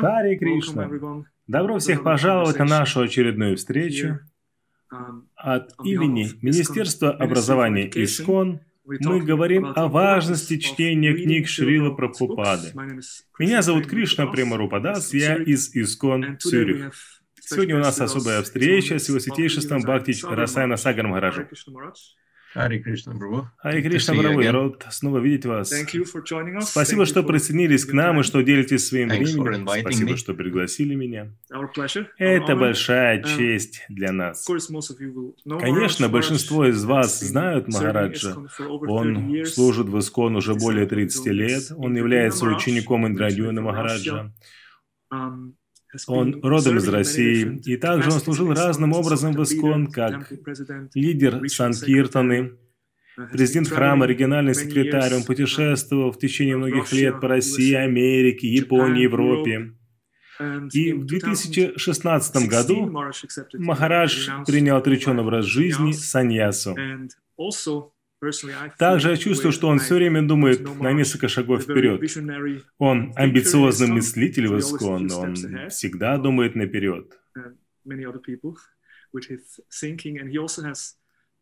Харе Кришна. Добро всех пожаловать на нашу очередную встречу. Um, От имени Министерства образования ИСКОН мы говорим о важности чтения книг Шрила Прабхупады. Меня зовут Кришна from я из ИСКОН Цюрих. Сегодня у нас особая встреча с его святейшеством Бхакти Расайна Сагар Hare Харе Кришна, Good to Кришна, Прабhu, я рад снова видеть вас. Thank you for joining us. Спасибо, Thank что присоединились к нам и что делитесь своим временем. Спасибо, me. что пригласили меня. time. Our pleasure. Our Это honor. большая Um, честь для нас. Конечно, большинство из вас знают Махараджа. ISKCON for over 30 Он служит в Искон уже более 30 лет. Он является учеником Индрадьюна Махараджа. Он родом из России, и также он служил разным образом в Искон, как лидер Санкиртаны, президент храма, many секретарь. Он путешествовал в течение многих лет по России, Америке, Японии, Европе. И в 2016 2016 году Махарадж принял отреченный образ жизни, саньясу. Также я чувствую, что он все время думает на несколько шагов вперед. Он амбициозный мыслитель в Искон, он всегда думает наперед.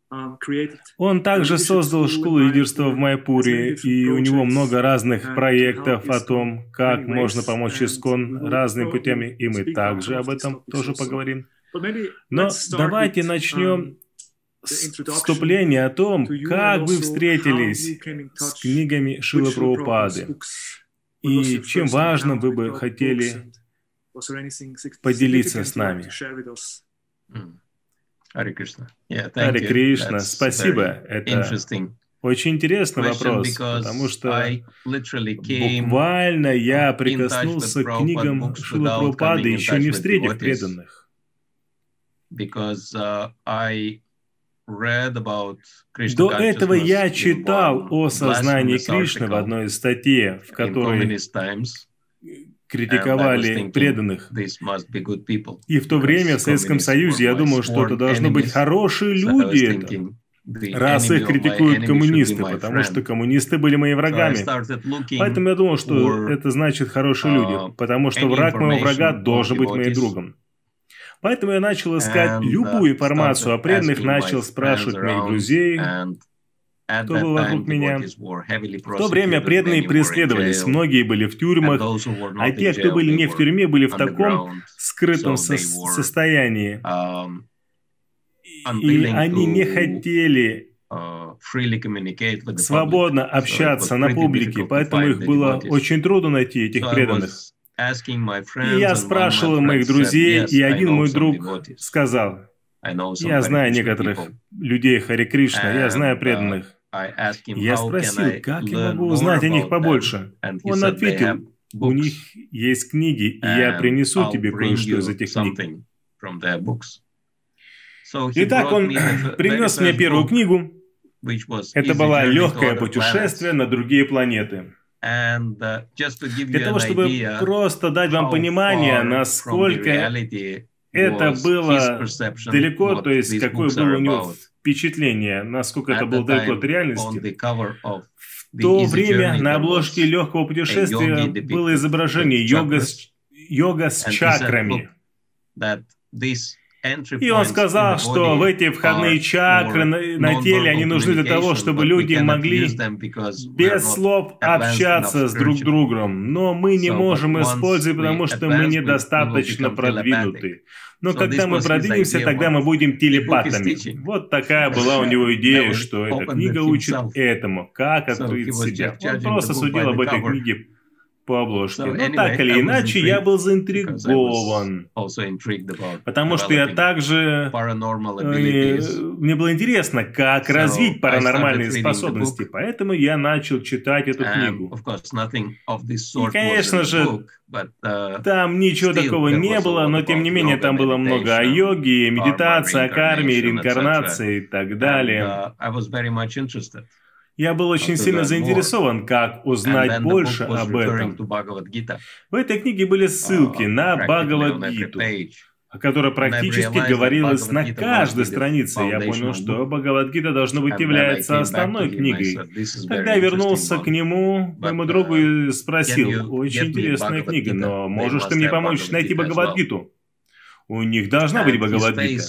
um, Он также создал школу лидерства в Майпуре, и у него много разных проектов о том, как можно помочь Искон разными путями, и мы также об этом тоже поговорим. Но давайте um, начнем вступления о том, как вы встретились с книгами Шила Прабхупады, и чем encounter вы бы хотели поделиться с нами. Mm. Харе Кришна. Кришна, спасибо. Это очень интересный вопрос, потому что буквально я прикоснулся к книгам Шила Прабхупады, еще не встретив преданных. because uh, I До этого я читал о сознании Кришны в одной из статей, в которой критиковали преданных. И в то время в Советском Союзе я думал, что это должны быть хорошие люди это, раз их критикуют коммунисты, потому что коммунисты были моими врагами. Поэтому я думал, что это значит хорошие люди, uh, потому что враг моего врага должен быть моим другом. Поэтому я начал искать любую uh, информацию о преданных, начал спрашивать моих друзей. кто был вокруг меня. В то время преданные преследовались, многие были в тюрьмах, а те, кто были не в тюрьме, были в таком скрытом со- состоянии. um, И они не хотели uh, свободно общаться на публике, поэтому их было очень трудно найти этих преданных. И я спрашивал моих друзей, "Yes, и один мой друг сказал, я знаю некоторых people." людей Хари Кришна, я знаю uh, преданных. Я спросил, как я могу узнать о них побольше. Он ответил, у них есть книги, и я принесу тебе кое-что из этих книг. Итак, он принес мне первую книгу. Это было легкое путешествие на другие планеты. And uh, just to give Для того, чтобы просто дать вам понимание, насколько это было далеко, то есть какое было у него впечатление, насколько это было далеко от реальности. В то время на обложке легкого путешествия было изображение йога с, йога с чакрами. И он сказал, что в эти входные чакры на, теле, они нужны для того, чтобы люди могли без слов общаться с друг другом, но мы не можем использовать, потому что мы недостаточно продвинуты. Но когда мы продвинемся, тогда мы будем телепатами. Вот такая была у него идея, что эта книга учит этому, как открыть себя. Он просто судил об этой книге по обложке. So Но anyway, так или иначе, я был заинтригован. Потому что я также Э. Мне было интересно, как So, развить паранормальные способности, поэтому я начал читать эту книгу. course, was конечно же, book, but uh, Там ничего такого не было, но тем не менее там было много о йоге, медитации, о карме, реинкарнации и так and, далее. uh, Я был очень сильно заинтересован, как узнать больше об этом. В этой книге были ссылки uh, на Бхагавадгиту. page. которой практически говорилось на каждой странице. Я понял, что. Бхагавадгита должно быть является основной книгой. said, "This is Тогда я вернулся к нему, моему uh, другу и спросил, очень интересная книга, но можешь ты мне помочь найти. Бхагавадгиту? У них должна быть Бхагавадгита.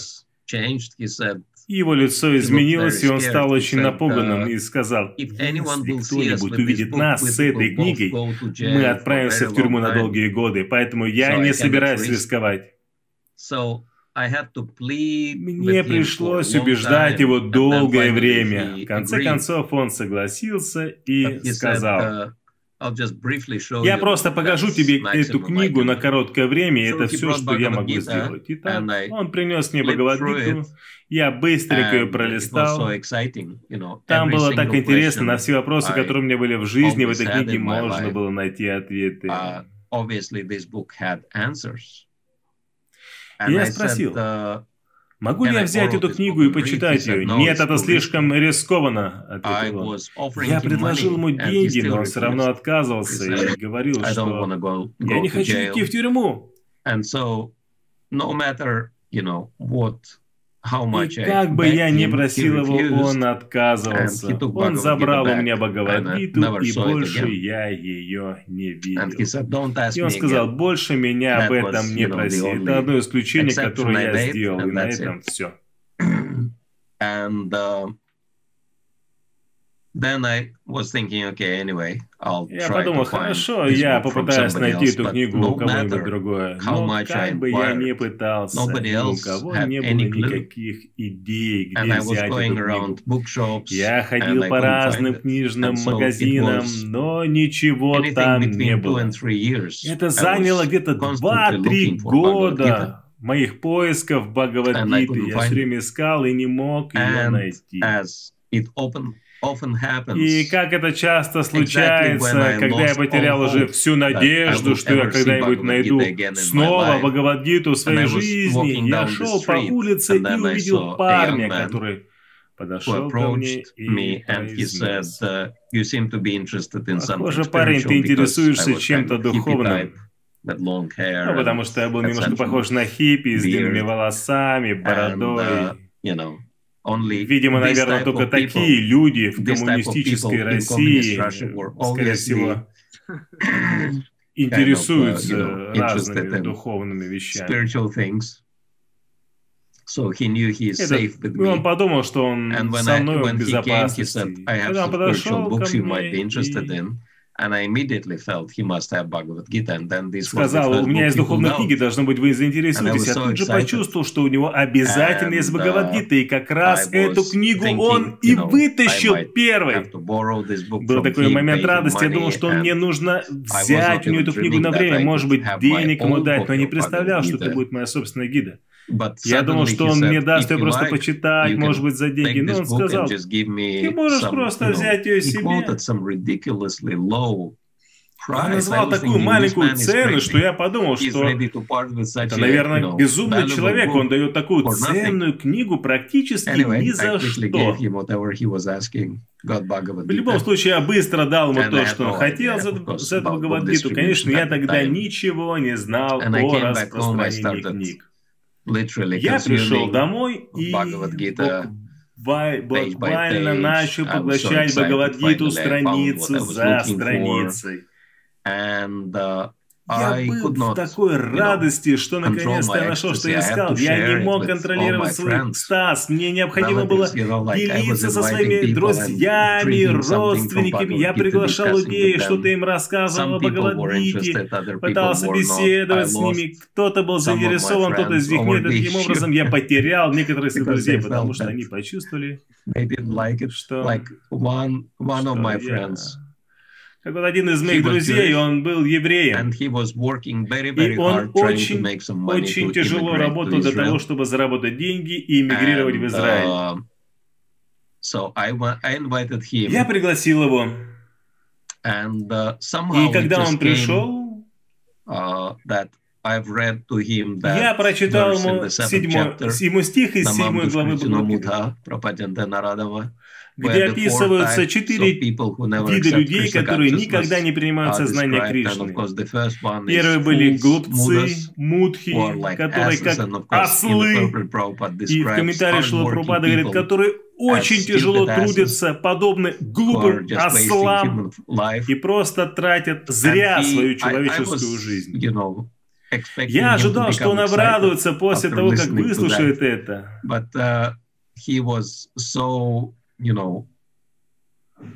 И его лицо изменилось, и он стал очень напуганным uh, и сказал, если кто-нибудь увидит нас с этой книгой, мы отправимся в тюрьму на долгие годы, поэтому я не собираюсь рисковать. Мне пришлось убеждать его долгое время. В конце концов он согласился и сказал, uh, я просто покажу тебе эту книгу на do». короткое время, и это все, что я могу Gita, сделать. Итак, он принес мне Бхагавадгиту, я быстренько ее пролистал. Там было так интересно, на все вопросы, которые у меня были в жизни, в этой книге можно было найти ответы. uh, я спросил, uh, Могу ли я взять эту книгу и почитать ее? "No, Нет, это слишком рискованно, ответил он. Я предложил ему деньги, но он все равно отказывался и говорил, что я не хочу идти в тюрьму. And so, no matter, you know, what, how И much как бы я he просил его, он отказывался. took Он забрал Gita у меня Бхагавадгиту, и больше я ее не видел. said, И он сказал, больше меня об этом не проси. Это одно исключение, которое я сделал, и на этом все. and uh, then I was thinking, okay, anyway, I'll Я try подумал, to find хорошо, я попытаюсь найти else, эту книгу no у кого-нибудь другое. how Но как бы я не пытался, nobody ни у else кого не было никаких идей, And где was взять эту книгу. Я and ходил по разным книжным And магазинам, но ничего там не было. and. Это заняло где-то constantly 2-3 looking for Bhagavad Gita. года моих поисков And Бхагавадгиты. Я все время искал и не мог ее And найти. it happens, И как это часто случается, когда я потерял уже всю надежду, что я когда-нибудь найду снова. Бхагавадгиту в своей жизни, я шел по улице и увидел парня, который подошел ко мне и произнес. uh, "You seem to be interested in something Похоже, парень, ты интересуешься чем-то духовным. Ну, потому что я был немножко похож на хиппи с длинными волосами, and, бородой. Uh, Видимо, наверное, только такие люди в коммунистической России, скорее всего, интересуются uh, разными духовными вещами. So he knew he is Это- safe with и он me. подумал, что он And when, со I, мной в when he came, he безопасности. said, I have Когда some подошел spiritual books you might be мне interested и in. And I immediately felt he must have Bhagavad Gita. And then this was the сказал, у меня есть духовные книги, должно быть, вы заинтересуетесь. Я тут же почувствовал, что у него обязательно есть And, uh, Бхагавадгита, и как раз эту книгу thinking, он и вытащил первой. book Был такой him, момент радости, я думал, что мне нужно взять у него эту книгу на время, может быть, денег ему дать, но не представлял, что это будет моя собственная гида. Я думал, что он said, мне даст ее просто like, почитать, может быть, за деньги. Но он сказал, ты можешь some, просто you know, взять ее себе. Он назвал такую маленькую цену, что я подумал, что это, наверное, безумный человек. Он дает такую ценную книгу практически ни за что. В любом случае, я быстро дал ему то, что хотел за, book Бхагавадгиту. Конечно, я тогда ничего не знал о распространении книг. Я пришел домой и буквально начал поглощать. Бхагавадгиту was за страницей. and uh, Я I был в такой радости, что наконец-то я нашел, что я искал. Я не мог контролировать свой экстаз. Мне необходимо было делиться со своими друзьями, родственниками. Я приглашал людей, что-то им рассказывал о Some people were Бхагавадгите. interested, other people Пытался беседовать с ними. Кто-то был заинтересован, кто-то из них нет. Таким образом, я потерял некоторых своих друзей, потому что они почувствовали, что... One of my friends, Как вот один из моих друзей, он был евреем. very very И он очень, очень тяжело работал для того, чтобы заработать деньги и эмигрировать в Израиль. uh, so I wa- I invited him, Я пригласил его. and uh, somehow И когда он came, пришел, uh, that I've read to him that Я прочитал ему седьмой, седьмой стих из седьмой главы Бхагавад-гиты, где описываются четыре вида людей, которые никогда не принимают сознание Кришны. Первые были глупцы, мудхи, которые как ослы. И в комментариях Шила Прабхупада говорит, которые очень тяжело трудятся, подобны глупым ослам и просто тратят зря свою человеческую жизнь. Я ожидал, что он обрадуется после того, как выслушает это. but uh, he was so, you know,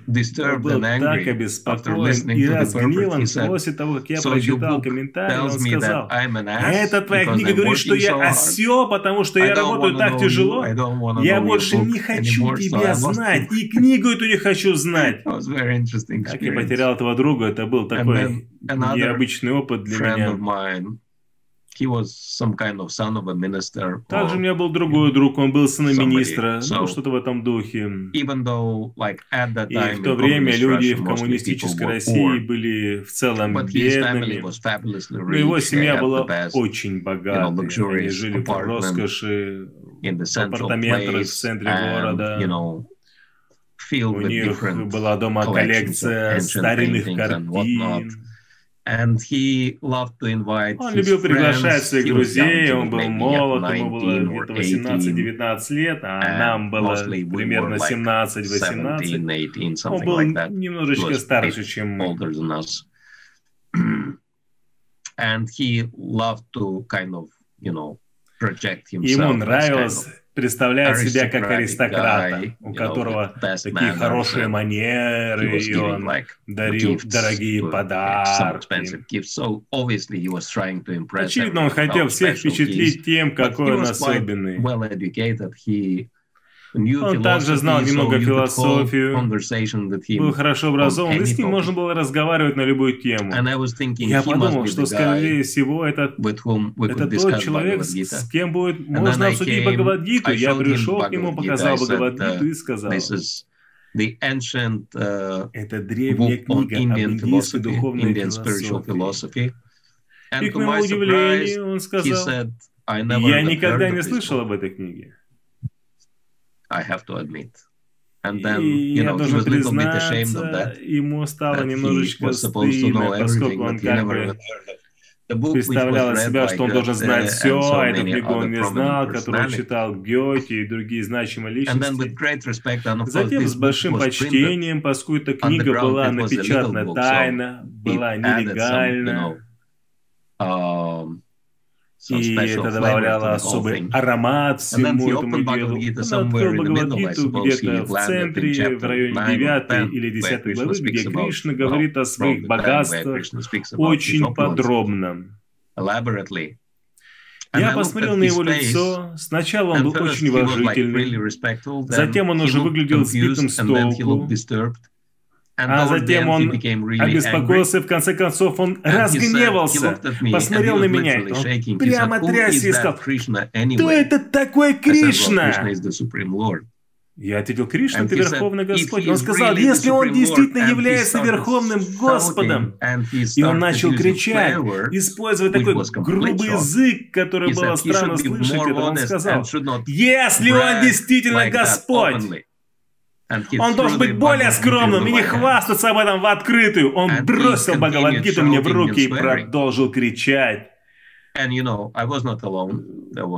disturbed and angry after listening to the разгневан purport. He said, после того, как я "So прочитал комментарий, он сказал, ass эта твоя книга говорит, что я осел, потому что я работаю так тяжело. Я больше не хочу тебя знать, him." и книгу эту не хочу знать. Как я потерял этого друга, это был такой необычный опыт для меня. He was some kind of son of a minister. Также у меня был другой друг, он был сыном министра, ну So- что-то в этом духе. even though, like at that И time, в то время люди в коммунистической России были в целом бедными. Но его семья была очень богатой. Они жили в роскоши, в апартаментах в центре города. you know, У них была дома коллекция старинных картин. And he loved to invite Он любил приглашать своих друзей, он был молод, ему 19 было где-то 18. 18-19 лет, а нам было примерно were like 17-18. 17, 18, Он был немножечко старше, чем мы. older than us. and he loved to kind of, you know, project himself. Ему нравилось of представлять себя как аристократа, у которого такие хорошие манеры, и он дарил дорогие подарки. Очевидно, он хотел всех впечатлить тем, какой он особенный. Он также знал немного could hold философию, him. был хорошо образован, и с ним можно было разговаривать на любую тему. Я подумал, что, скорее всего, это, это тот человек, с, кем будет можно обсудить Бхагавадгиту. Я пришел к нему, показал Бхагавадгиту и сказал, the ancient uh, это древняя on книга об Indian philosophy, духовной Indian spiritual философии. philosophy. And И к моему удивлению, он сказал, said, я никогда не слышал об этой книге. I have to admit. And then, И you know, he was a little bit ashamed of that. ему стало that he немножечко was supposed to know everything, but he never бы the book представлял из себя, что он должен знать все, so а эту many книгу он не знал, которую personalities. читал Гёте и другие значимые личности. respect, Затем с большим почтением, поскольку эта книга была напечатана тайно, была added и это добавляло особый аромат всему этому делу. Он открыл Бхагавадгиту где-то в центре, в районе 9 or 9 10, или where 10 Krishna главы, где Кришна говорит о своих богатствах очень подробно. Я посмотрел на его лицо. Сначала он был очень уважительный, затем он уже выглядел сбитым с толку, а затем он обеспокоился, в конце концов он разгневался, посмотрел на меня, он прямо said, "Who трясся и сказал, кто anyway?" это такой I said, "Well, Кришна? Я ответил, Кришна, ты Верховный "If Господь. Он сказал, если он действительно Lord", and he является Верховным Господом, и он начал кричать, используя which такой грубый язык, который было странно слышать, это он сказал, если он действительно Господь, он должен быть более скромным и не хвастаться об этом в открытую. Он бросил Бхагавадгиту мне в руки и продолжил кричать.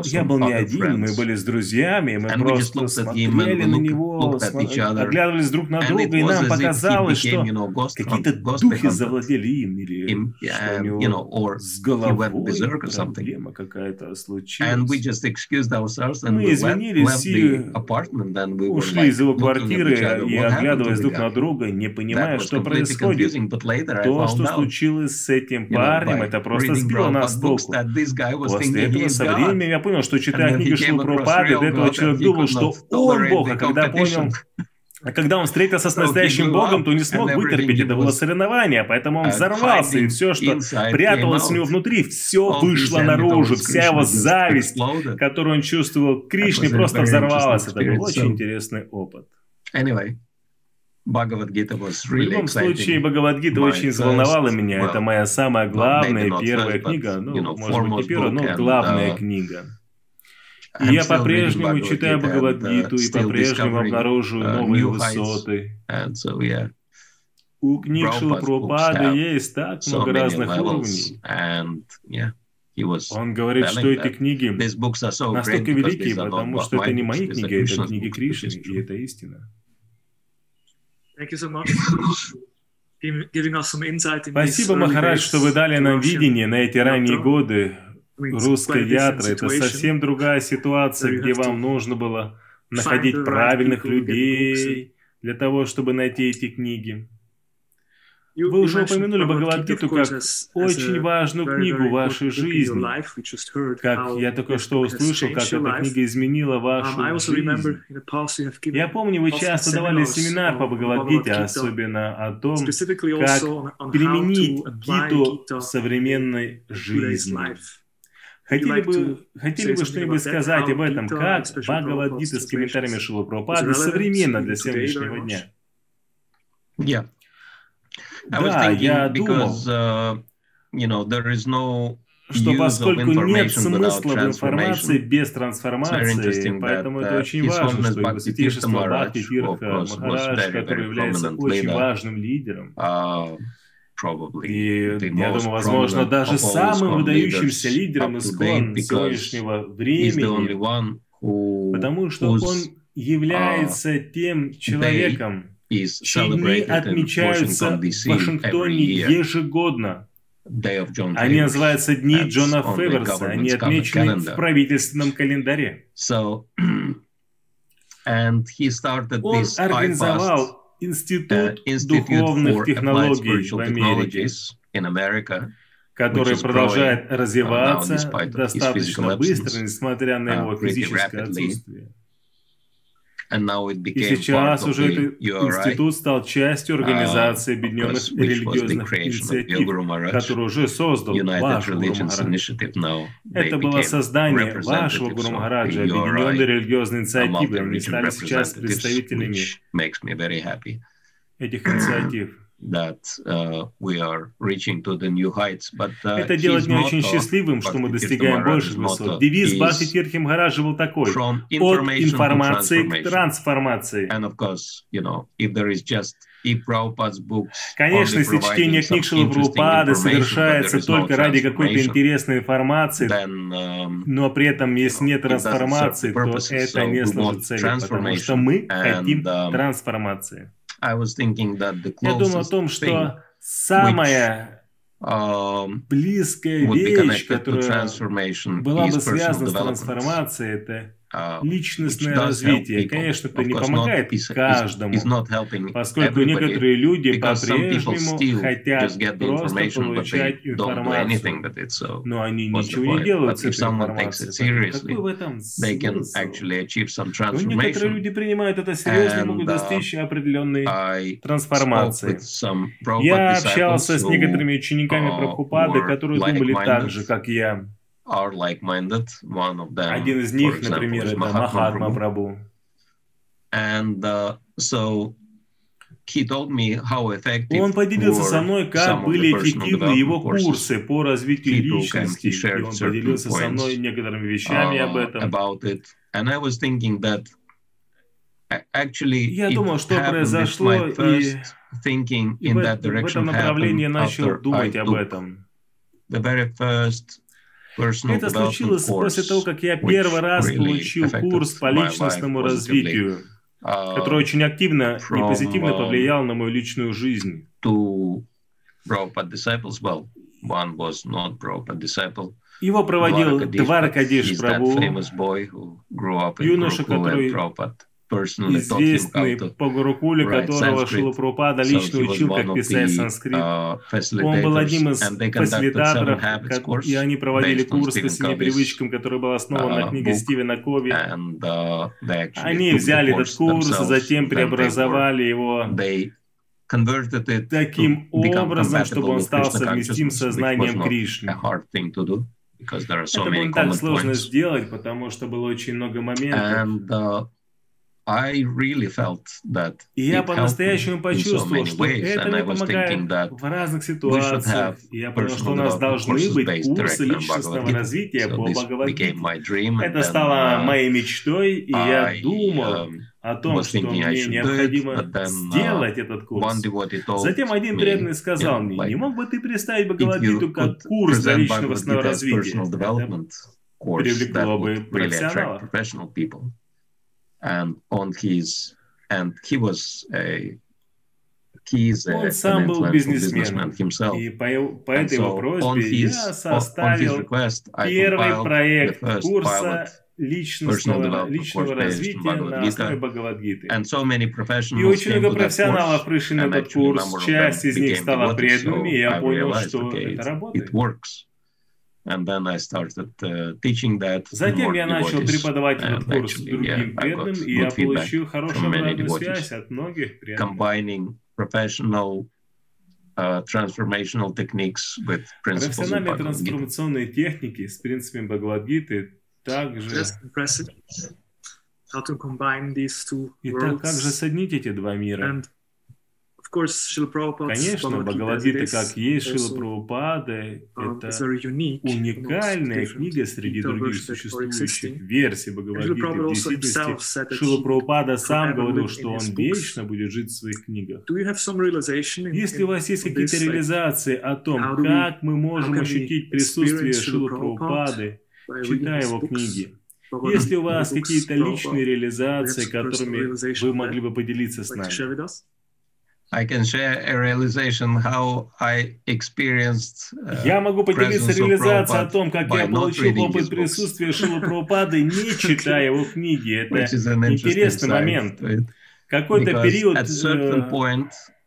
Я был не один, мы были с друзьями, мы просто смотрели на него, оглядывались друг на друга, и нам показалось, что какие-то духи завладели им, или что у um, него с головой проблема какая-то And we случилась. just excused ourselves and Мы извинились и the apartment and we were Ушли из его квартиры и оглядываясь друг на друга, не понимая, что происходит. То, что случилось с этим парнем, это просто сбило нас с толку. После этого со временем я понял, что читая книги Шилупрапады, real до этого человек думал, что он Бог, а когда понял, а когда он встретился с настоящим Богом, то не смог вытерпеть. Это было соревнование, поэтому он uh, взорвался, и все, что пряталось у него внутри, все вышло наружу, вся его зависть, которую он чувствовал к Кришне, просто взорвалась. Это был очень интересный опыт. Anyway, В любом случае. Бхагавадгита очень взволновала меня. Это well, моя самая главная, первая first, but, книга. Ну, you know, может быть, не первая, но and, главная uh, книга. И я по-прежнему читаю and, Бхагавадгиту uh, и по-прежнему обнаруживаю uh, новые высоты. And so, yeah, У книг have есть так много разных уровней. And, yeah, Он говорит, что эти книги настолько великие, потому что это не мои книги, а это книги Кришны, и это истина. Thank you so much. Giving us some insight in Спасибо, Махарадж, что вы дали нам видение на эти ранние годы русской ятры. Это совсем другая ситуация, где вам нужно было находить правильных людей для того, чтобы найти эти книги. Вы уже упомянули Бхагавадгиту как очень важную книгу вашей жизни. Как я только что услышал, как эта книга изменила Um, вашу жизнь. Я помню, вы часто давали семинар по Бхагавадгите, особенно о том, как применить Гиту в современной жизни. Хотели бы, хотели бы что-нибудь сказать об этом, как Бхагавадгита с комментариями is Прабхупады современно для сегодняшнего дня? Yeah. I was Да, я because uh, you know there is no Что поскольку нет смысла в информации без трансформации, поэтому that, это uh, очень важно, что его святейшество Бхакти was Махарадж, который является очень важным лидером, Uh, И я думаю, возможно, даже самым выдающимся лидером ИСКОН сегодняшнего времени, потому что он является тем человеком, in отмечаются в Вашингтоне ежегодно. Они называются Дни Джона Феверса. Они отмечены в правительственном календаре. And he started Он this IPAST, организовал uh, Институт духовных технологий в Америке, America, который продолжает развиваться uh, his достаточно быстро, несмотря на uh, его физическое отсутствие. And now it И сейчас уже этот институт стал частью Организации uh, Объединенных Религиозных Инициатив, который уже создал ваш Гуру Это было создание вашего Гуру Махараджа, Объединенной религиозной инициативы. Они стали сейчас представителями этих инициатив. That we are reaching to the new heights. But Это делает меня очень счастливым, что мы достигаем больших высот. Девиз Тиртхи Махараджа был такой. from От информации к трансформации. And of course, you know, if there is just if Prabhupada's books Конечно, если чтение книг Шилы Прабхупады совершается только ради какой-то интересной информации, um, но при этом если нет трансформации, то это не служит цели, потому что мы хотим um, трансформации. I was thinking that the Я думаю о том, что самая um, близкая вещь, которая была бы связана с трансформацией, это Uh, личностное does help развитие. Конечно, это не помогает каждому, поскольку некоторые люди по-прежнему хотят просто получать информацию, но они ничего не делают с этой информацией. Какой в этом смысл? Но некоторые transformation. люди принимают это серьезно могут uh, достичь определенной трансформации. Я общался с некоторыми учениками uh, Прабхупады, которые думали так же, как я. Are like-minded. One of them, Один из них, example, например, это Mahatma Махатма. Прабhu. And uh, so he told me how effective Он поделился со мной, как были эффективны его курсы по развитию личности. И он поделился со мной некоторыми вещами об uh, этом. about it. And I was thinking that actually Я думал, что произошло, и, thinking in that в этом direction направлении начал думать об этом. the very first Это случилось после того, как я первый раз получил курс по личностному развитию, uh, который очень активно и позитивно um, повлиял на мою личную жизнь. Его проводил Дваракадиш, in Юноша, который известный по Гурукуле, write которого So лично учил, как писать санскрит. uh, Он был одним из фасилитаторов, и они проводили курс по семи привычкам, который был основан на uh, книге. Стивена Кови. uh, Они взяли этот курс, а themselves. затем преобразовали его таким образом, чтобы он стал совместим с сознанием Кришны. Это было не так сложно сделать, потому что было очень много моментов. И я по-настоящему почувствовал, что это мне помогает в разных ситуациях. Я понял, что у нас должны быть курсы личностного развития по Бхагавадгите. Это стало uh, моей мечтой, и я думал um, о том, что мне необходимо uh, сделать этот курс. Затем один преданный сказал мне, не мог бы ты представить Бхагавадгиту как курс для as развития? Это привлекло бы профессионалов. Professional people. And on his, and he was a, he's a, Он an сам был influential businessman. businessman himself. И по, его- по And этой его so on просьбе his, я on, on his составил request, I первый compiled the проект first курса pilot личностного, development личного course based on развития Bhagavad на Gita. основе Бхагавадгиты. And so many И professionals очень came много to that профессионалов course, пришли на and этот actually курс, number of them часть из них became стала devotees, преданными, и so я I понял, realized, что okay, это it, работает. And then I started uh, teaching that Затем more я начал преподавать этот and курс другим yeah, I got преданным, и я good feedback получил хорошую обратную связь от многих преданных. combining professional uh, transformational techniques with principles of Профессиональные трансформационные техники с принципами Бхагавадгиты также... Impressive. How to combine these two И так как же worlds. соединить эти два мира? And of course, Srila Prabhupada's Конечно, Бхагавадгита как есть Шила also, Прабхупады, um, это уникальная книга среди других существующих версий Бхагавадгиты. В действительности, Шила Прабхупада сам говорил, что он вечно будет жить в своих книгах. Если у вас есть какие-то реализации о том, как мы можем ощутить присутствие Srila Прабхупады, читая его книги? Если у вас какие-то личные реализации, которыми вы могли бы поделиться с нами? Я могу поделиться реализацией о том, как я получил опыт присутствия Шилы Прабхупады, не читая его книги. Это интересный момент. какой-то период,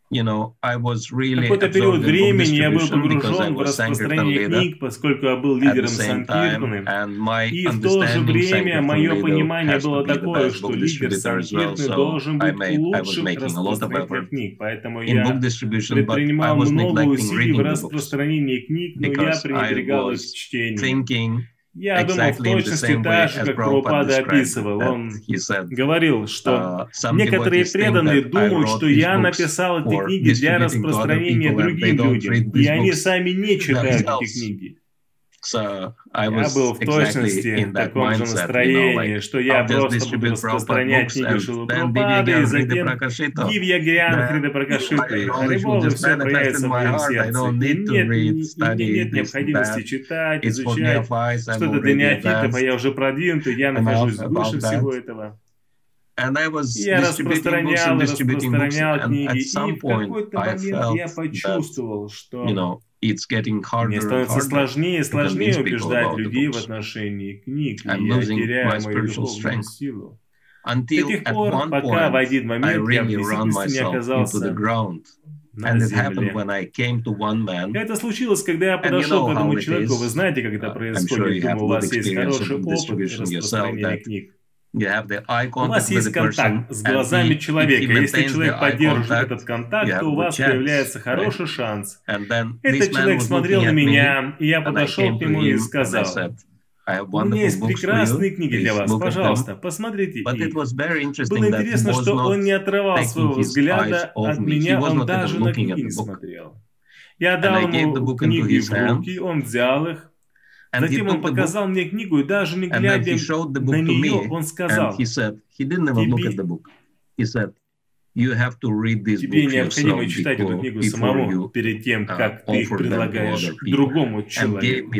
at certain э, point, you know, I was really какой-то период absorbed in book времени я был distribution because I погружен в was Sankirtan распространение leader книг, поскольку я был at лидером the same time, Санкиртаны. and my И в то же understanding время Sankirtan мое leader понимание has to было be the такое, best что book лидер distributor as well. Санкиртны So должен I быть made, I was лучшим making a lot of распространителем effort книг. Поэтому in book я distribution, but I предпринимал was много neglecting усилий в reading the books, распространении книг, но я because I пренебрегал их was чтением. Я думал в exactly in the точности так же, как Прабхупада описывал. Он said, говорил, что uh, Некоторые преданные думают, что я написал эти книги для распространения другим людям, и они сами не читают эти книги. So I Я was был в exactly точности in в таком же mindset, you know, настроении, like что я просто буду распространять книги Hriday затем Гьян Да. Хрида Пракашиты, knowledge will Харибол, и just все проявится в моем сердце. нет, нет необходимости читать, изучать что-то для неофитов, а я уже продвинутый, я нахожусь about всего этого. And I was Я books распространял and и distributing books, распространял and книги, at и some в point какой-то I момент я felt that, почувствовал, что you know, мне становится harder. сложнее и сложнее убеждать людей в отношении книг, и I'm я теряю мою духовную силу. До Until тех at пор, one пока в один момент я в действительности не оказался And it happened земле. when I came to one man. Это случилось, когда я подошел know к этому человеку. Вы знаете, как это происходит. Думаю, у вас есть хороший опыт распространения книг. У вас есть контакт с глазами человека. Если человек поддержит этот контакт, то у вас появляется хороший шанс. Этот человек смотрел на меня, и я подошел к нему и сказал, у меня есть прекрасные книги для вас, пожалуйста, посмотрите их. Было интересно, что он не отрывал своего взгляда от меня, он даже на книги не смотрел. Я дал ему книги в руки, он взял их, затем он показал мне книгу, и даже не глядя на нее, он сказал, he said, he didn't even look Тебе- at the book. He said, you have to read this тебе book необходимо yourself читать эту книгу самому перед тем, uh, как ты их предлагаешь другому человеку.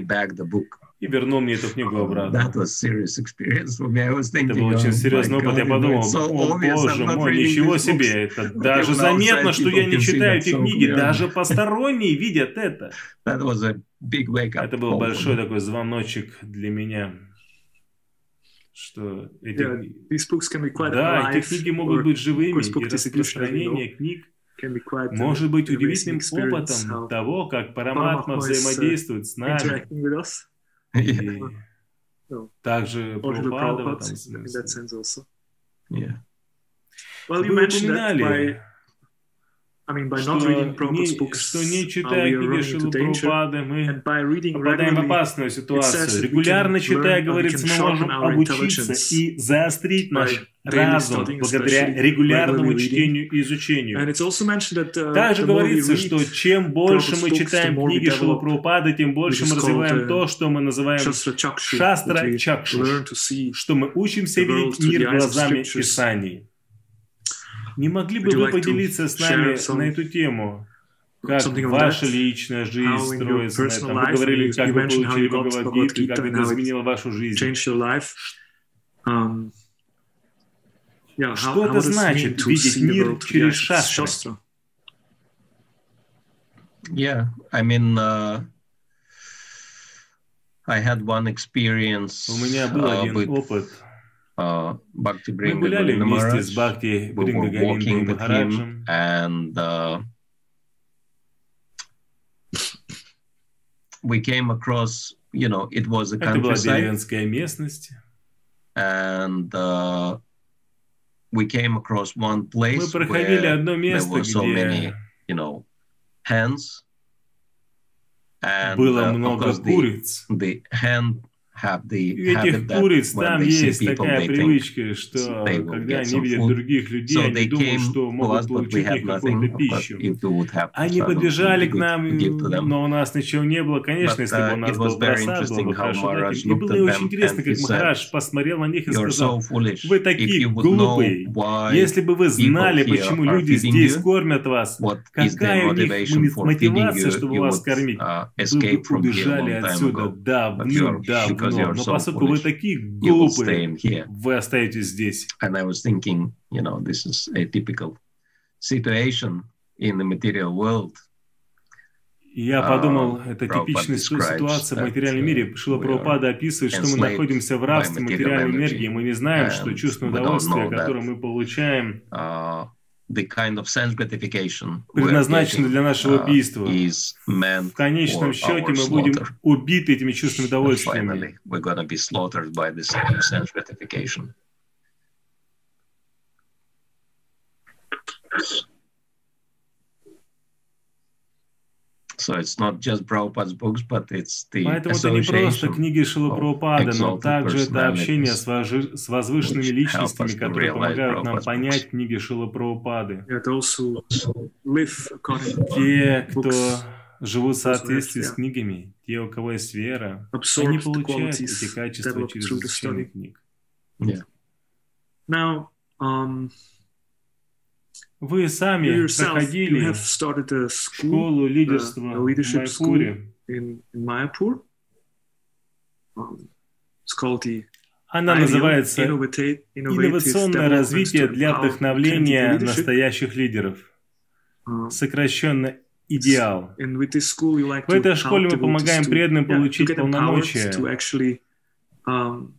И вернул мне эту книгу обратно. That was serious experience for me. I was thinking, Это был очень oh серьезный опыт. Я подумал, so о боже мой, ничего себе. Это даже заметно, что я не читаю эти книги. Даже посторонние видят это. That was a big wake up Это был call большой такой звоночек для меня. Что эти Yeah, These books can be quite Да, alive, эти книги могут быть живыми, и распространение книг может быть удивительным опытом того, как Параматма uh, взаимодействует с нами. И No. также Прабхупада в этом смысле. Yeah. Well, Вы mentioned that by упоминали I mean, by что not reading Prabhupada's не, books, что не uh, читая книги. Прабхупады, мы попадаем в опасную ситуацию. Регулярно читая, говорится, мы можем обучиться и заострить наш разум благодаря регулярному чтению и изучению. Uh, Также говорится, что чем больше мы читаем книги Прабхупады, тем больше мы развиваем uh, то, что мы называем Шастра Чакшу, что мы учимся видеть мир глазами. Писаний. Не могли бы вы поделиться с нами на эту тему? Как ваша личная жизнь строится на этом? Вы говорили, как вы получили Бхагавадгиту, как это изменило вашу жизнь. Um, Что это значит видеть мир через шастры? Yeah, I mean, uh, I had one experience У меня был uh, один with опыт. uh, Bhakti Мы Bringa гуляли Govinda вместе Maharaj. с Бхакти We were Бринга walking Галиндой with him, Махараджем. and uh, we came across, you know, it was a Это была countryside, деревенская местность. and uh, we came across one Мы place проходили where одно there место, were so many, где you know, hens, and было uh, of много course the, куриц. the hen have the И у этих куриц там есть такая привычка, что когда они видят других людей, So они думают, что могут получить какую-то пищу. Они подбежали к нам, но у нас ничего не было. Конечно, если бы у uh, нас был просад, было бы хорошо. И было очень интересно, как Махарадж посмотрел на них и сказал, вы такие глупые. Если бы вы знали, почему люди здесь кормят вас, какая у них мотивация, чтобы вас кормить, uh, вы бы убежали отсюда давным-давно. You're Но поскольку вы такие глупые, вы остаетесь здесь. And I was thinking, you know, this is a typical situation in the material world. Я подумал, это Prabhupada типичная ситуация в материальном мире. Шила Прабхупада описывает, что мы находимся в рабстве материальной энергии. Мы не знаем, что чувство удовольствия, которое мы получаем, Uh, the kind of sense gratification getting, для нашего uh, убийства. meant В конечном счете мы будем убиты этими чувственными And удовольствиями. finally, we're going to be slaughtered by this kind of sense gratification. So it's not just Prabhupada's books, but it's the Поэтому это не просто книги Шила of Прабхупады, но также это общение с, вожи- с возвышенными личностями, которые помогают нам понять books. книги Шила Прабхупады. Yeah, Те, кто живут в соответствии с yeah. книгами, те, у кого есть вера, они получают эти качества через изучение книг. Now, um, Вы сами проходили школу лидерства в. Um, the Она называется «Инновационное развитие для вдохновления настоящих лидеров». Uh, Сокращенно «Идеал». В этой школе мы помогаем преданным получить полномочия, um,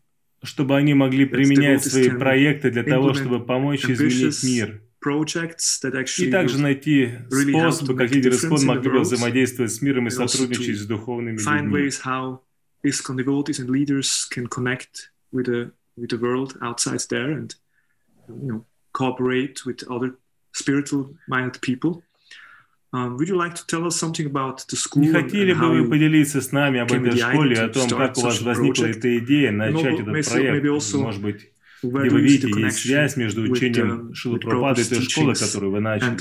чтобы они могли применять свои проекты для того, чтобы помочь изменить мир. Projects that actually И также will найти really help способы, to как make лидеры difference СКОН in the могли бы world. взаимодействовать с миром и And also сотрудничать to с духовными find людьми. ways how ISKCON devotees and leaders can connect with the with the world outside there and you know cooperate with other spiritual minded people. Um, would you like to tell us something about the school Не and- хотели and бы how вы you поделиться с нами об came этой with the школе, idea о to том, start как у вас such a возникла project? эта идея And начать also- этот maybe- проект? maybe also Может быть, where где вы видите, есть связь между учением um, Прабхупады и той школы, которую вы начали?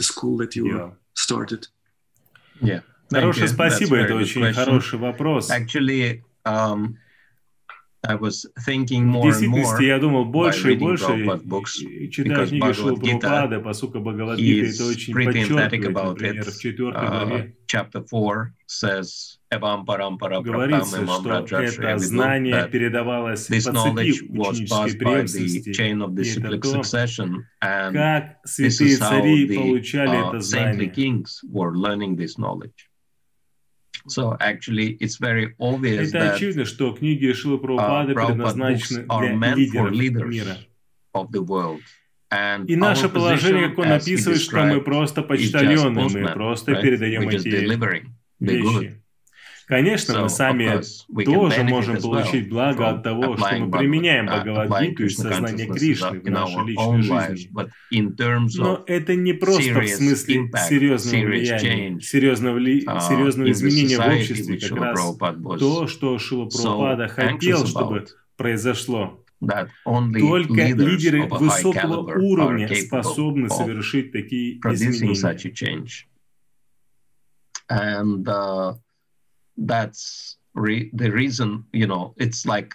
Yeah. Хорошее спасибо, это очень question. хороший вопрос. Actually, um, I was thinking В more and действительности, more я думал больше и reading больше, Prabhupada books, и читая because книги Шилы Bhagavad Gita Прабхупады, поскольку Бхагавадгита is это очень pretty emphatic подчеркивает, about например, it. в четвертой Uh, главе chapter 4 says, Evam parampara говорится, praptam что imam rajarshi это avidu", знание that передавалось по this knowledge цепи was ученической passed by the преемственности. chain of the И это cyclic то, succession, and как this святые is how цари the получали uh, это saintly знание. kings were learning this knowledge. So actually, it's very obvious Это that очевидно, что книги Шилы Прабхупады uh, предназначены для лидеров мира. of the world. And И наше положение, как он описывает, что мы просто почтальоны, мы просто передаем эти вещи. Конечно, мы сами тоже можем получить благо от того, что мы применяем Бхагавадгиту и сознание Кришны в нашей личной жизни. Но это не просто в смысле серьезного влияния, серьезного, ли- uh, серьезного изменения в обществе, как раз то, что Шила Прабхупада хотел, чтобы произошло. Только лидеры высокого уровня способны совершить такие изменения. And uh, that's re- the reason, you know, it's like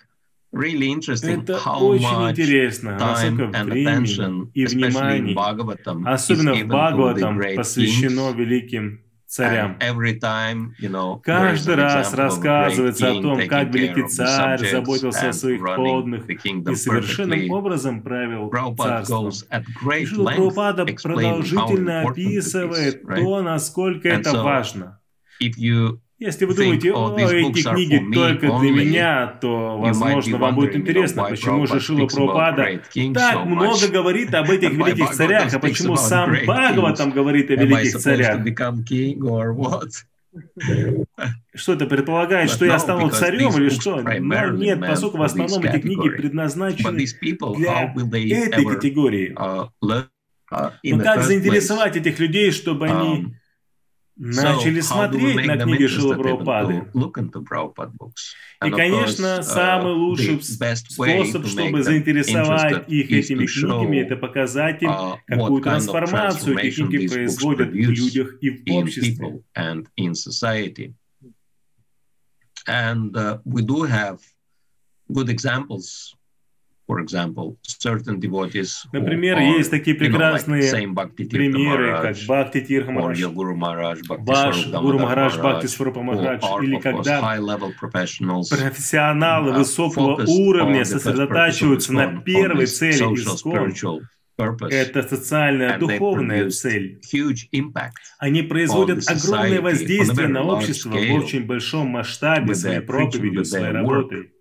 really interesting Это how очень much интересно, time and attention, и especially in Bhagavatam, особенно в given to the Бхагаватам, great посвящено kings. великим царям. Every time, you know, Каждый раз рассказывается о том, как великий царь заботился о своих подданных и совершенным образом правил царством. length Прабхупада продолжительно описывает то, насколько это важно. If you Если вы думаете, о, эти книги только для меня, то, возможно, вам будет интересно, почему же Шила kings так много говорит об этих великих царях, а почему сам great Бхагаватам kings. говорит о великих царях. Что это предполагает, что я стану царем или что? Но нет, поскольку в основном эти книги предназначены для этой категории. uh, uh, Но the как заинтересовать этих людей, чтобы они Um, начали смотреть на книги even Прабхупады? И, конечно, uh, самый лучший способ, чтобы заинтересовать их этими книгами, это показать им, uh, какую трансформацию эти книги производят в людях и в обществе. And uh, we do have good examples. Например, есть такие прекрасные примеры, как Maharaj Бхакти Тирха Махарадж, Swarup Гуру Махарадж, Бхакти Maharaj, Сварупа Махарадж, или когда профессионалы высокого уровня сосредотачиваются на первой цели social, ИСКОН. Это социальная, духовная цель. Они производят огромное воздействие на общество в очень большом масштабе своей проповедью, своей работой.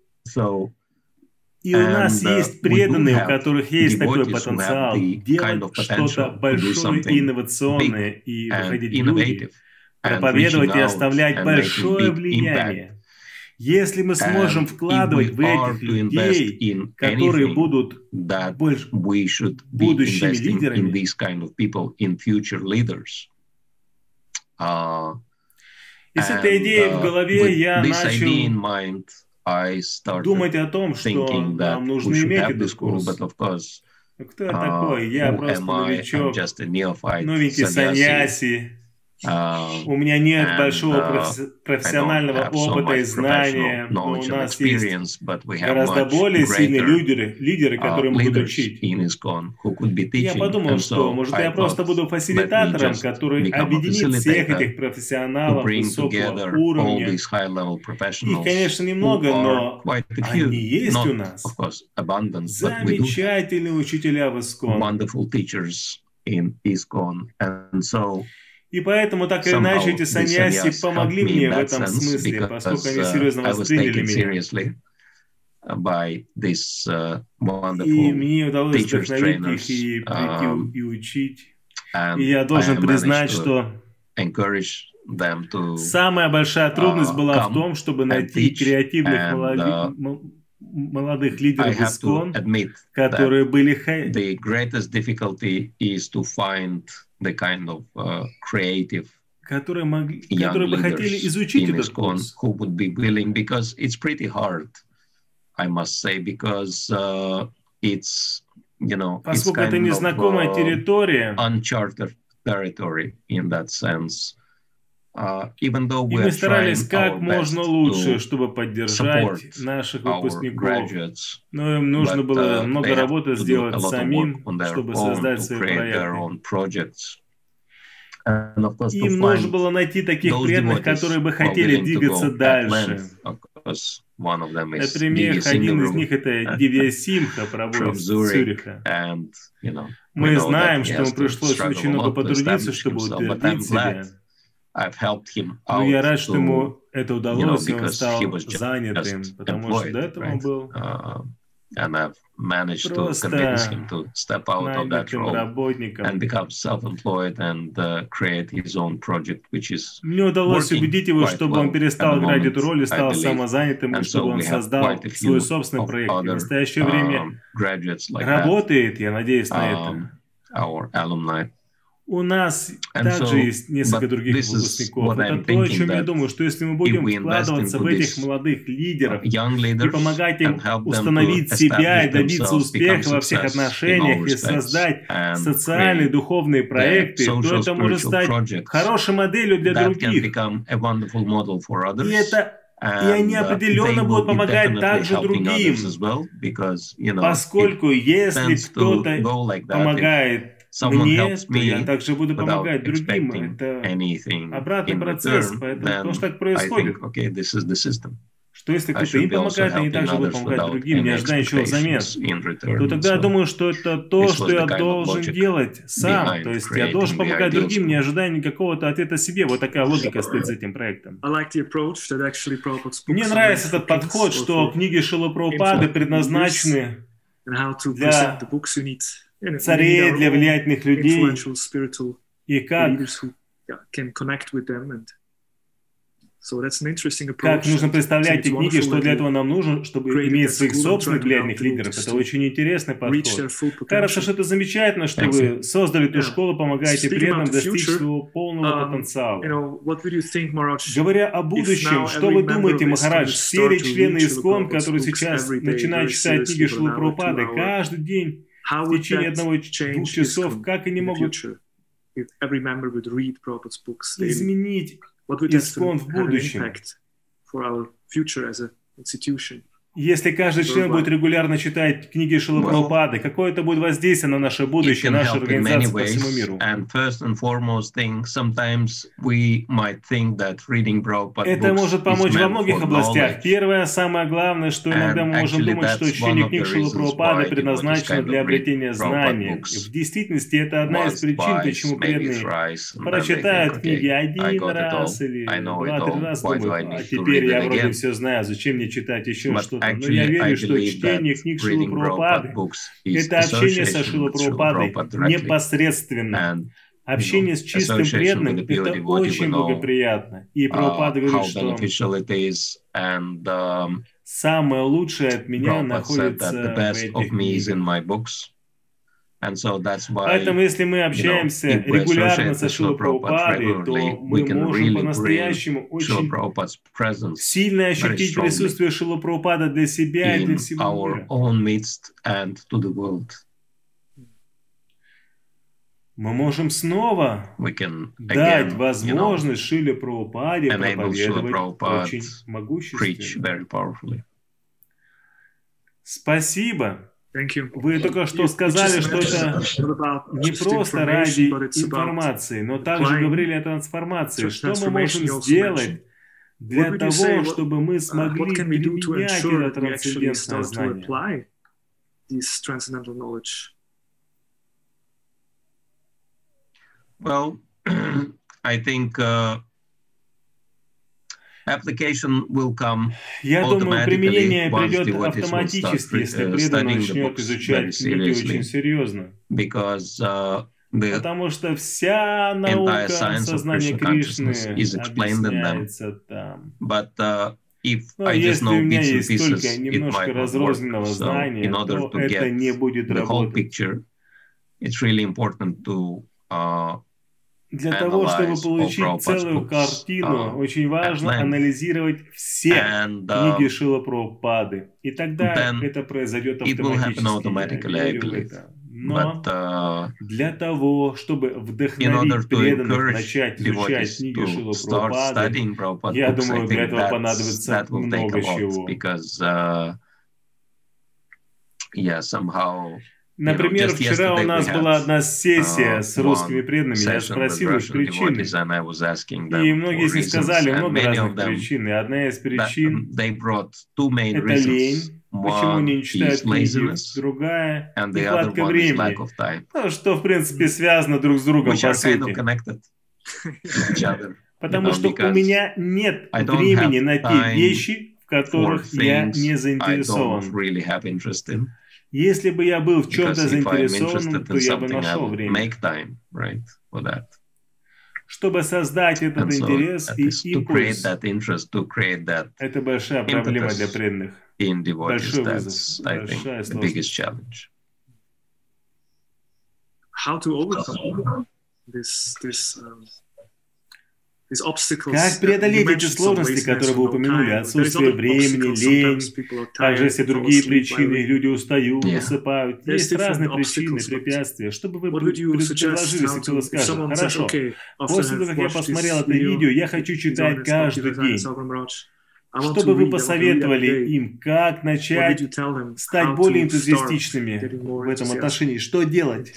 И у нас uh, есть преданные, у которых есть такой потенциал делать что-то большое и инновационное и выходить в люди, проповедовать и оставлять большое влияние. Если мы сможем вкладывать в этих людей, которые будут больше будущими лидерами. these kind of people, in future leaders. Uh, И с этой идеей uh, в голове я начал думать о том, что нам нужно иметь этот курс. Ну, Кто я uh, такой? Я просто новичок, новенький саньяси. Uh, У меня нет большого uh, профессионального опыта и знания, но у нас есть гораздо более сильные лидеры, лидеры, uh, могут leaders учить. ISKCON Я подумал, что, может, я просто буду фасилитатором, который объединит всех этих профессионалов высокого уровня. Их, конечно, немного, но они есть у нас. Замечательные учителя в teachers in ISKCON. And so И поэтому, так или иначе, эти саньяси помогли мне в этом смысле, поскольку они uh, серьезно восприняли меня. uh, by this uh, И wonderful мне удалось вдохновить их и um, и учить. И я должен признать, что самая большая трудность uh, была в том, чтобы найти креативных and, молоди- uh, м- молодых I лидеров have to Искон, admit которые были хай- the greatest difficulty is to find the kind of uh, creative которые, могли, young которые бы хотели leaders изучить in этот ISKCON курс. who would be willing because it's pretty hard, I must say, because uh, it's you know it's Поскольку это kind of незнакомая uh, территория, uncharted territory in that sense. Uh, и мы старались как можно лучше, чтобы поддержать наших выпускников. Но им нужно было uh, много работы сделать самим, чтобы создать свои проекты. Им нужно было найти таких преданных, которые бы хотели двигаться дальше. Например, один из них это Дивия Симха, проводит из Цюриха. Мы знаем, что ему пришлось очень много потрудиться, чтобы утвердить себя. Glad I've helped him Но out я рад, что ему это удалось, и он because стал занятым, потому что до этого он right? был uh, and I've manage to convince him to step out of that role работником. and become self-employed and uh, create his own project, which is Мне удалось убедить его, чтобы он well перестал at the играть эту роль и стал самозанятым, и чтобы so он создал свой собственный проект. В настоящее время um, like that, работает, я надеюсь на это. um, our alumni. У нас And также so, есть несколько других выпускников. Это I'm то, о чем я думаю, что если мы будем вкладываться в этих молодых лидеров young и помогать им установить себя и добиться успеха во всех отношениях и создать социальные духовные проекты, то это может стать хорошей моделью для других. И это и они uh, определенно будут помогать также другим. well, because, you know, Поскольку если кто-то like that. Помогает someone мне, helps то я также буду помогать другим. Это обратный процесс, return, поэтому потому что так происходит. think, okay, this is the system. Что если кто-то им помогает, они также будут помогать другим, не ожидая ничего взамен. То тогда я So думаю, что это то, что я должен делать сам. То есть я должен помогать другим, не ожидая никакого-то ответа себе. Вот такая логика стоит за этим проектом. Like Мне нравится этот подход, что книги Шилопраупады предназначены and how to для царей, для влиятельных людей, и как, как нужно представлять it's книги, что для этого нам нужно, чтобы иметь своих собственных влиятельных лидеров. Это очень интересный подход. Кажется, что это замечательно, что вы создали эту школу, помогаете about the достичь своего полного um, потенциала. Говоря о будущем, что вы думаете, Махарадж? Все члены ИСКОН, которые сейчас начинают читать книги Шилы Прабхупады каждый день How в would течение that одного двух change часов, ISKCON как они in the могут future? If every member would read Prabhupada's books daily, изменить what would that ISKCON в have an будущем? impact for our future as an institution? Если каждый член будет регулярно читать книги Шилы Well, Прабхупады, какое это будет воздействие на наше будущее, many организации по всему миру? Это может помочь во многих областях. Первое, самое главное, что иногда мы можем думать, что чтение книг the Шилы reasons Прабхупады why предназначено для обретения знаний. В действительности это одна из причин, почему преданные прочитают книги один раз или два-три I думают, а теперь я вроде все знаю, зачем мне читать еще что-то. Но я верю, что чтение книг Шилы Прабхупады это общение со Шилой Прабхупадой непосредственно. Общение с чистым преданным это очень благоприятно. И uh, Прабхупада говорит, что um, самое лучшее от меня находится в этих книгах. So that's why Поэтому, если мы you know, общаемся if we регулярно со Шилой Прабхупадой, то мы можем really по-настоящему очень сильно ощутить присутствие Шила Прабхупада для себя и для всего our мира. own midst and to the world. Мы можем снова can дать again, you know, возможность Шиле Прабхупаде проповедовать очень preach могущественно. very powerfully. Спасибо. Thank you. Вы только что сказали, что это не просто ради информации, но также говорили о трансформации. Что мы можем сделать для того, чтобы мы uh, смогли применять это трансцендентное знание? apply this transcendental knowledge? Well, I think uh, application will come Я думаю, применение придет автоматически, если uh, the начнет изучать книги очень серьезно. because uh, the Потому что вся наука сознания Кришны consciousness is explained in them. объясняется там. but uh, if Но I just если know у меня bits and есть pieces, только немножко work. разрозненного So знания, in order то to это get не будет the whole работать. picture, it's really important to uh, Для того, чтобы получить целую картину, uh, очень важно анализировать все uh, книги Шила Прабхупады. И тогда это произойдет автоматически. Но uh, для того, чтобы вдохновить преданных начать изучать книги Prabhupada Я думаю, для этого понадобится много чего. because uh, yeah, somehow Например, just вчера у нас была одна сессия uh, с русскими преданными. Я спросил их причины. И многие из них сказали много разных причин. И одна из причин это лень. Почему не читают книги? Другая нехватка времени. of time, Ну, что, в принципе, связано друг с другом, which по сути. Потому know, что у меня нет времени на те вещи, в которых я не заинтересован. Если бы я был в чем-то заинтересован, то я бы нашел время. make time, right, for that. Чтобы создать этот And so интерес и is to create импульс, that interest, to create that это большая проблема для преданных. Большой вызов, I think, большая the biggest сложность. challenge. How to overcome this this um? Как преодолеть эти сложности, которые вы упомянули, отсутствие времени, obstacles. лень, Также tired, есть и fall другие причины, люди устают, Yeah. высыпают. Есть разные причины, препятствия. Что бы вы What would you пред- suggest предложили, если to, кто-то скажет, хорошо, okay, after после того, как я watched посмотрел this это video, видео, я хочу читать каждый день. Что бы вы read, I want to read every посоветовали day. им, как What would начать you tell them? стать How более to start энтузиастичными в этом отношении? Что делать?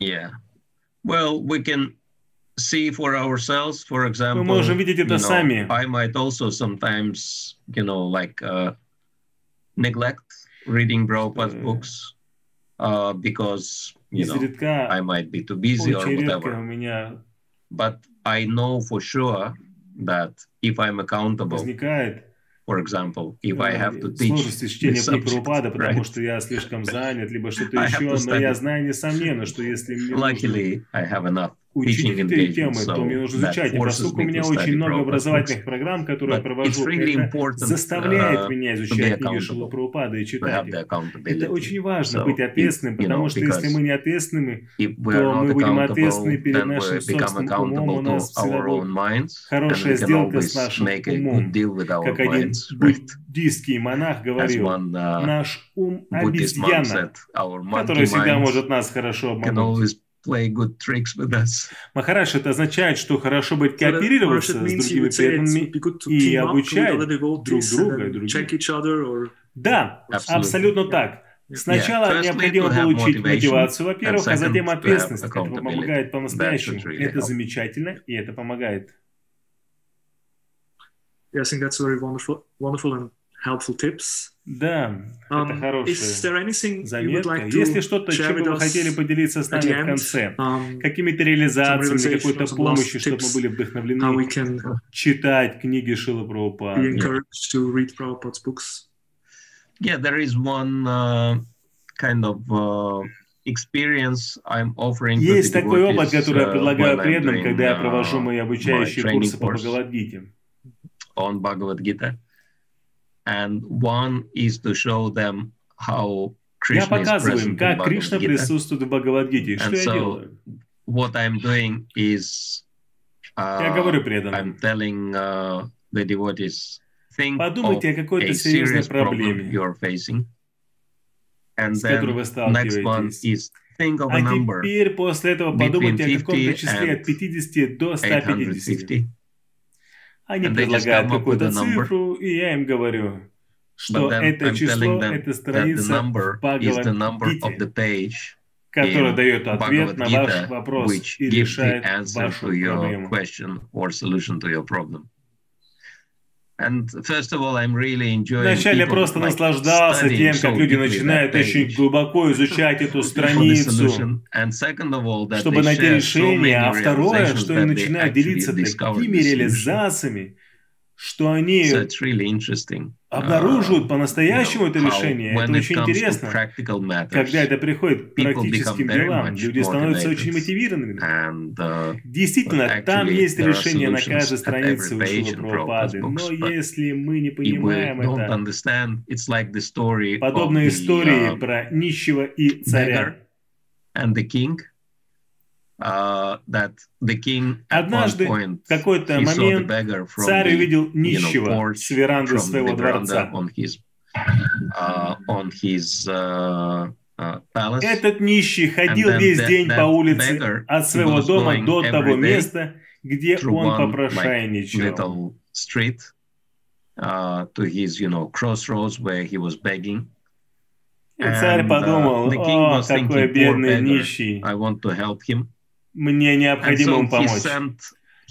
Yeah. Well, we can see for ourselves, for example. можем видеть это you know, сами. I might also sometimes, you know, like uh, neglect reading Prabhupada's Что- books uh, because, you know, Изредка, I might be too busy or очень редко у whatever. меня But I know for sure that if I'm accountable, возникает for example, if I have to э, teach сложности чтения this книг subject, Прабхупада, потому right? что я слишком занят, либо что-то I have еще, to но я study. знаю несомненно, что если мне нужно Luckily, I have enough учить эти темы, engagement, то so мне нужно изучать. И поскольку у меня очень много образовательных программ, которые я провожу, это заставляет uh, меня изучать книги Прабхупады и читать их. Это очень важно, So быть ответственным, потому что если мы не ответственны, if we то мы будем ответственны перед нашим собственным умом, у нас всегда будет хорошая сделка с нашим умом. Как один буддийский монах говорил, uh, наш ум обезьяна, который всегда может нас хорошо обмануть. Play good tricks with us. Махараш, это означает, что хорошо быть So кооперироваться it с means you другими преданными и team up with обучать друг друга других. check each other or Да, Absolutely. абсолютно так. Сначала Yeah, необходимо получить мотивацию, во-первых, а затем ответственность. Это accountability. помогает по-настоящему. really Это help. замечательно, и это помогает. yeah, I think that's very wonderful, wonderful and helpful tips. Да, это Um, is хорошая заметка. like Если что-то, чем вы хотели поделиться с нами в конце, Um, какими-то реализациями, какой-то помощью, чтобы мы были how we вдохновлены can читать книги Шилы be Прабхупады. Yeah, there is one uh, kind of uh, experience I'm offering to Есть такой опыт, который я uh, предлагаю преданным, когда я uh, провожу мои обучающие курсы по. Бхагавадгите. on Bhagavad Gita. And one is to show them how Я Krishna is показываю им, present in как Bhagavad Кришна Gita. присутствует в Бхагавадгите. Что And я so делаю? What I'm doing is Я uh, говорю преданным, I'm telling uh, the devotees, think подумайте о of какой-то a серьезной serious problem проблеме, you're facing. And с которой вы then next one сталкиваетесь. is think of А a number теперь после этого between подумайте о каком-то 50 числе от 50 до 150. 850. Они And предлагают какую-то цифру, и я им говорю, что это I'm число, это страница, Бхагавад-гите. которая дает ответ на ваш вопрос и решает вашу проблему. Вначале просто наслаждался тем, как люди начинают очень глубоко изучать эту страницу, чтобы найти решение. А второе, что они начинают делиться такими реализациями, что они So really interesting. обнаруживают uh, по-настоящему you это решение. how Это очень интересно. matters, Когда это приходит к практическим делам, люди становятся очень мотивированными. and uh, Действительно, там есть решение на каждой странице in Прабхупады. Но если мы не понимаем это, like подобные истории uh, про нищего и царя. and the king. Uh, that the king at Однажды, В какой-то момент beggar from царь увидел нищего с веранды своего дворца. on his uh, on his uh, uh, palace. Этот нищий ходил весь день по улице beggar от своего дома до того места, где он попрошайничал. uh, to his, you know, crossroads where he was begging. И царь uh, подумал, о, какой бедный нищий, I want to help him. Мне необходимо he помочь.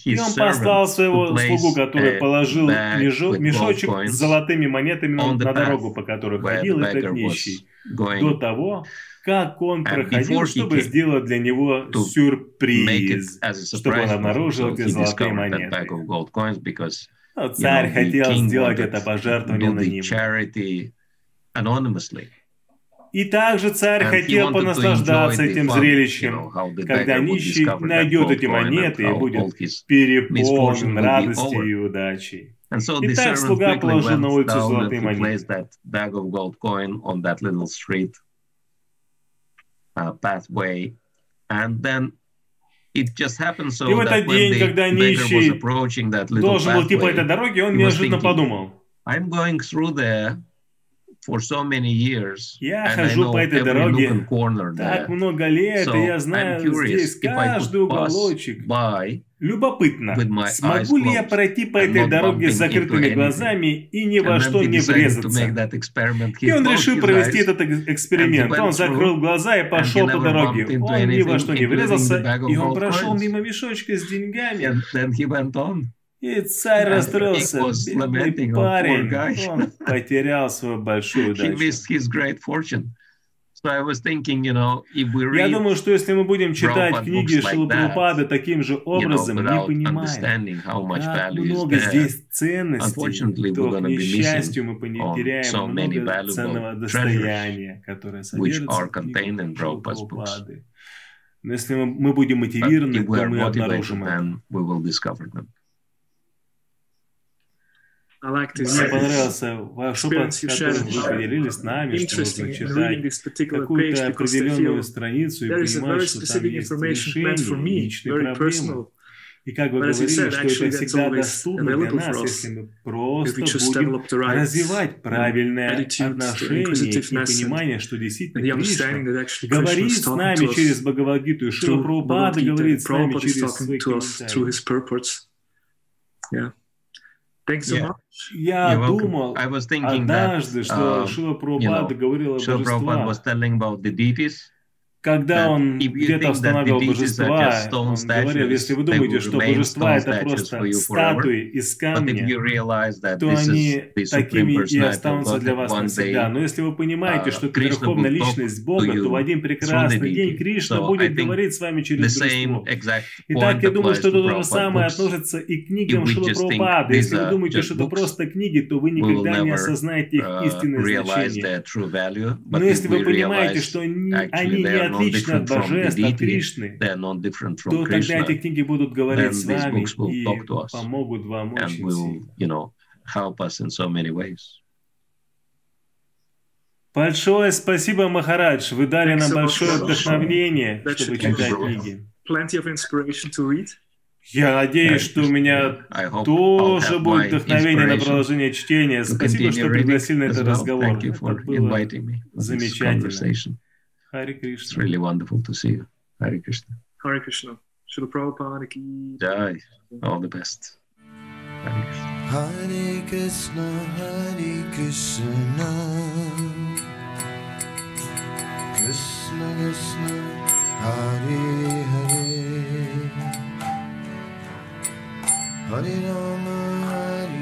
И он послал своего слугу, который положил мешочек с золотыми монетами на, на дорогу, по которой ходил этот нищий, до того, как он проходил, чтобы сделать для него сюрприз. чтобы он обнаружил эти золотые монеты. Но царь хотел сделать это пожертвование charity anonymously. И также царь хотел понаслаждаться этим зрелищем, когда нищий найдет эти монеты и будет переполнен радостью и удачей. Итак, слуга положил на улицу золотые монеты. uh, pathway. And then it just happened so И в этот день, когда нищий Должен был идти по этой дороге, он неожиданно thinking, подумал, I'm going through there for so many years, Я and I хожу know по этой дороге corner так there. много лет, So и я знаю здесь каждый уголочек. by Любопытно, смогу ли я пройти по этой дороге с закрытыми глазами и ни во что не врезаться? И он решил провести этот эк- эксперимент. Он закрыл глаза и пошел по дороге. Он ни во что не врезался, и он прошел мимо мешочка с деньгами. И царь расстроился. Бедный oh, парень. Он потерял свою большую He удачу. missed his great fortune. So I was thinking, you know, if we Я read, думаю, что если мы будем читать Prabhupada книги books like таким же you know, образом, не much как много здесь ценностей, то к несчастью мы потеряем so много ценного достояния, которое содержится в книгах. Прабхупады. Но если мы, мы будем мотивированы, то мы обнаружим это. them. This Мне uh, понравился ваш опыт, которым вы поделились с нами, что нужно читать какую-то определенную страницу и понимать, very что там specific есть решение, very проблемы. И как вы говорили, said, что actually это всегда доступно для нас, если мы просто just будем develop the right развивать правильное отношение и понимание, что действительно Кришна говорит с нами через Бхагавадгиту, и through Прабхупада говорит с нами через свои комментарии. his purports. Yeah. Thanks so Yeah. much. Я You're welcome. думал I was thinking that однажды, что uh, Шила Прабхупада know, говорил о Srila Prabhupada was божествах. telling about the deities. Когда он где-то устанавливал божества, он говорил, если вы думаете, что божества это просто статуи из камня, то они такими и останутся для вас навсегда. Но если вы понимаете, uh, что Krishna верховная личность Бога, то в один прекрасный день. Кришна будет говорить с вами через божество. Итак, я думаю, что это то же самое относится и к книгам Шила Прабхупады. Если вы думаете, что это просто книги, то вы никогда не осознаете их uh, истинное значение. Но если вы понимаете, что они не отличны от божеств, от Кришны, то тогда эти книги будут говорить с вами и помогут вам очень сильно. you know, help us in so many ways. Большое спасибо, Махарадж. Вы дали нам большое вдохновение, чтобы читать книги. Plenty of inspiration to read. Я надеюсь, что у меня тоже будет вдохновение на продолжение чтения. Спасибо, что пригласили на этот разговор. Это for было inviting me to this замечательно. Hare Krishna. It's really wonderful to see you. Hare Krishna. Hare Krishna. Srila Prabhupada ki jai. All the best. Hare Krishna. Hare Krishna, Krishna Krishna Hare Hare Hare Rama Hare